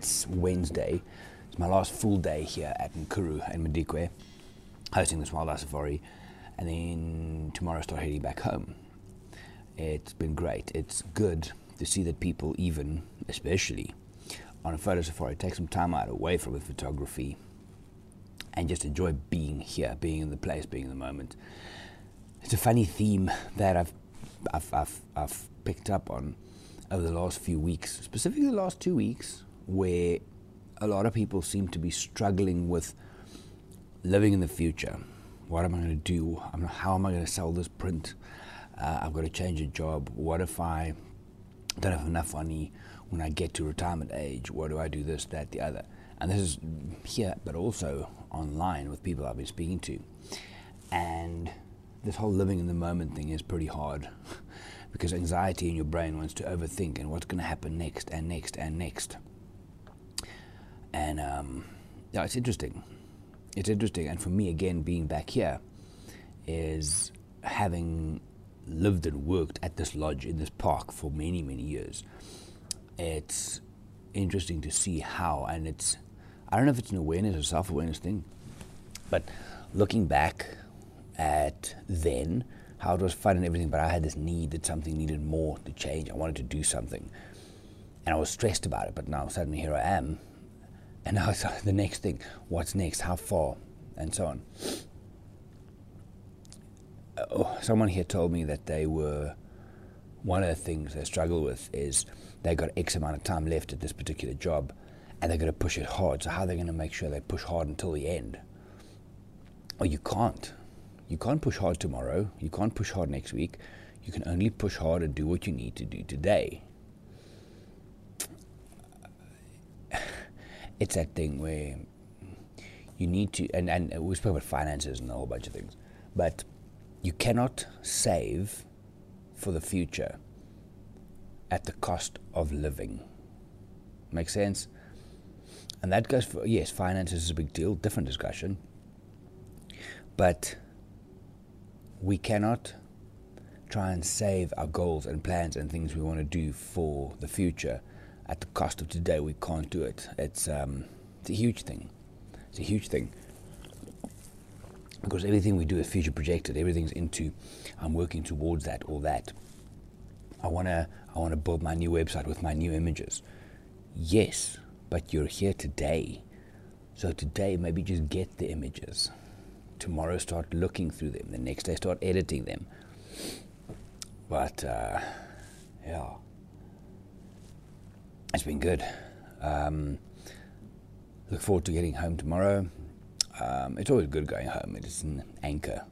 It's Wednesday. It's my last full day here at Nkuru and Madikwe, hosting this wildlife safari, and then tomorrow I start heading back home. It's been great. It's good to see that people, even especially on a photo safari, take some time out away from the photography and just enjoy being here, being in the place, being in the moment. It's a funny theme that I've I've, I've, I've picked up on over the last few weeks, specifically the last two weeks, where a lot of people seem to be struggling with living in the future. What am I going to do? How am I going to sell this print? Uh, I've got to change a job. What if I don't have enough money when I get to retirement age? What do I do? This, that, the other. And this is here, but also online with people I've been speaking to. And this whole living in the moment thing is pretty hard because anxiety in your brain wants to overthink and what's going to happen next and next and next. And um, yeah, it's interesting. It's interesting. And for me, again, being back here is having lived and worked at this lodge in this park for many, many years. It's interesting to see how, and it's, I don't know if it's an awareness or self awareness thing, but looking back at then how it was fun and everything, but I had this need that something needed more to change. I wanted to do something. And I was stressed about it, but now suddenly here I am. And now it's the next thing. What's next? How far? And so on. Uh, oh, someone here told me that they were, one of the things they struggle with is they've got X amount of time left at this particular job and they're going to push it hard. So, how are they going to make sure they push hard until the end? Well, you can't you can't push hard tomorrow. You can't push hard next week. You can only push hard and do what you need to do today. It's that thing where you need to, and, and we spoke about finances and a whole bunch of things, but you cannot save for the future at the cost of living. Make sense? And that goes for, yes, finances is a big deal, different discussion. But we cannot try and save our goals and plans and things we want to do for the future at the cost of today. We can't do it. It's um, it's a huge thing. It's a huge thing because everything we do is future projected. Everything's into I'm working towards that or that. I wanna I wanna build my new website with my new images. Yes, but you're here today. So today maybe just get the images tomorrow start looking through them. The next day start editing them. But uh, yeah, it's been good. Um, look forward to getting home tomorrow. Um, it's always good going home. It is an anchor.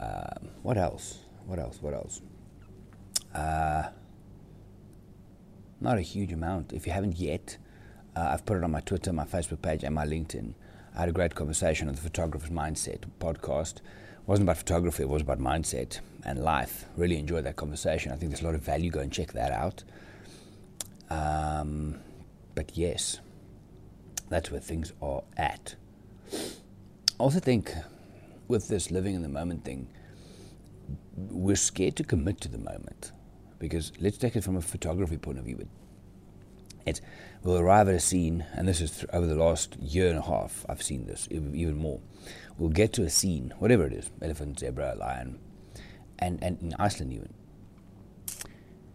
Um, what else? What else? What else? Uh, not a huge amount. If you haven't yet, uh, I've put it on my Twitter, my Facebook page, and my LinkedIn. I had a great conversation on the Photographer's Mindset podcast. It wasn't about photography, it was about mindset and life. Really enjoyed that conversation. I think there's a lot of value. Go and check that out. Um, but yes, that's where things are at. I also think with this living in the moment thing, we're scared to commit to the moment. Because let's take it from a photography point of view. But it's we'll arrive at a scene, and this is th- over the last year and a half. I've seen this even more. We'll get to a scene, whatever it is, elephant, zebra, lion, and and in Iceland even.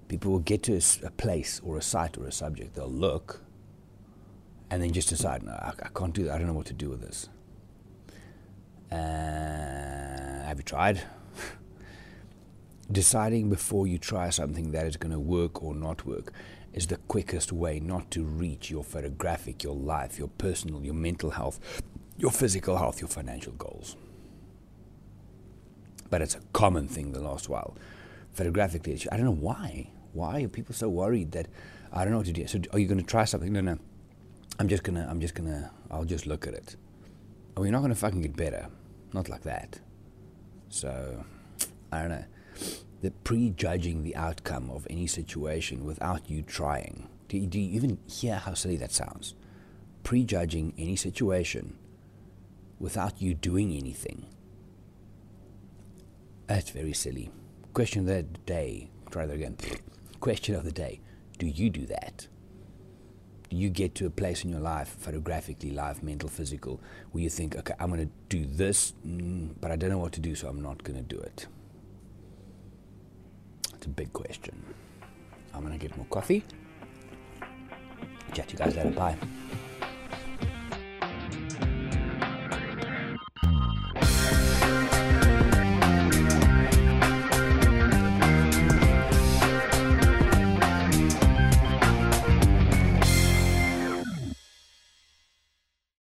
People will get to a, a place or a site or a subject. They'll look, and then just decide, no, I, I can't do that. I don't know what to do with this. Uh, have you tried? Deciding before you try something that is going to work or not work is the quickest way not to reach your photographic, your life, your personal, your mental health, your physical health, your financial goals. But it's a common thing the last while. Photographically, I don't know why. Why are people so worried that I don't know what to do? So, are you going to try something? No, no. I'm just gonna. I'm just gonna. I'll just look at it. Oh, you're not gonna fucking get better. Not like that. So, I don't know the prejudging the outcome of any situation without you trying. Do you, do you even hear how silly that sounds? Prejudging any situation without you doing anything. That's very silly. Question of the day. Try that again. Question of the day. Do you do that? Do you get to a place in your life, photographically, life, mental, physical, where you think, okay, I'm going to do this, mm, but I don't know what to do, so I'm not going to do it? It's a big question. I'm going to get more coffee. Chat to you guys later. Bye.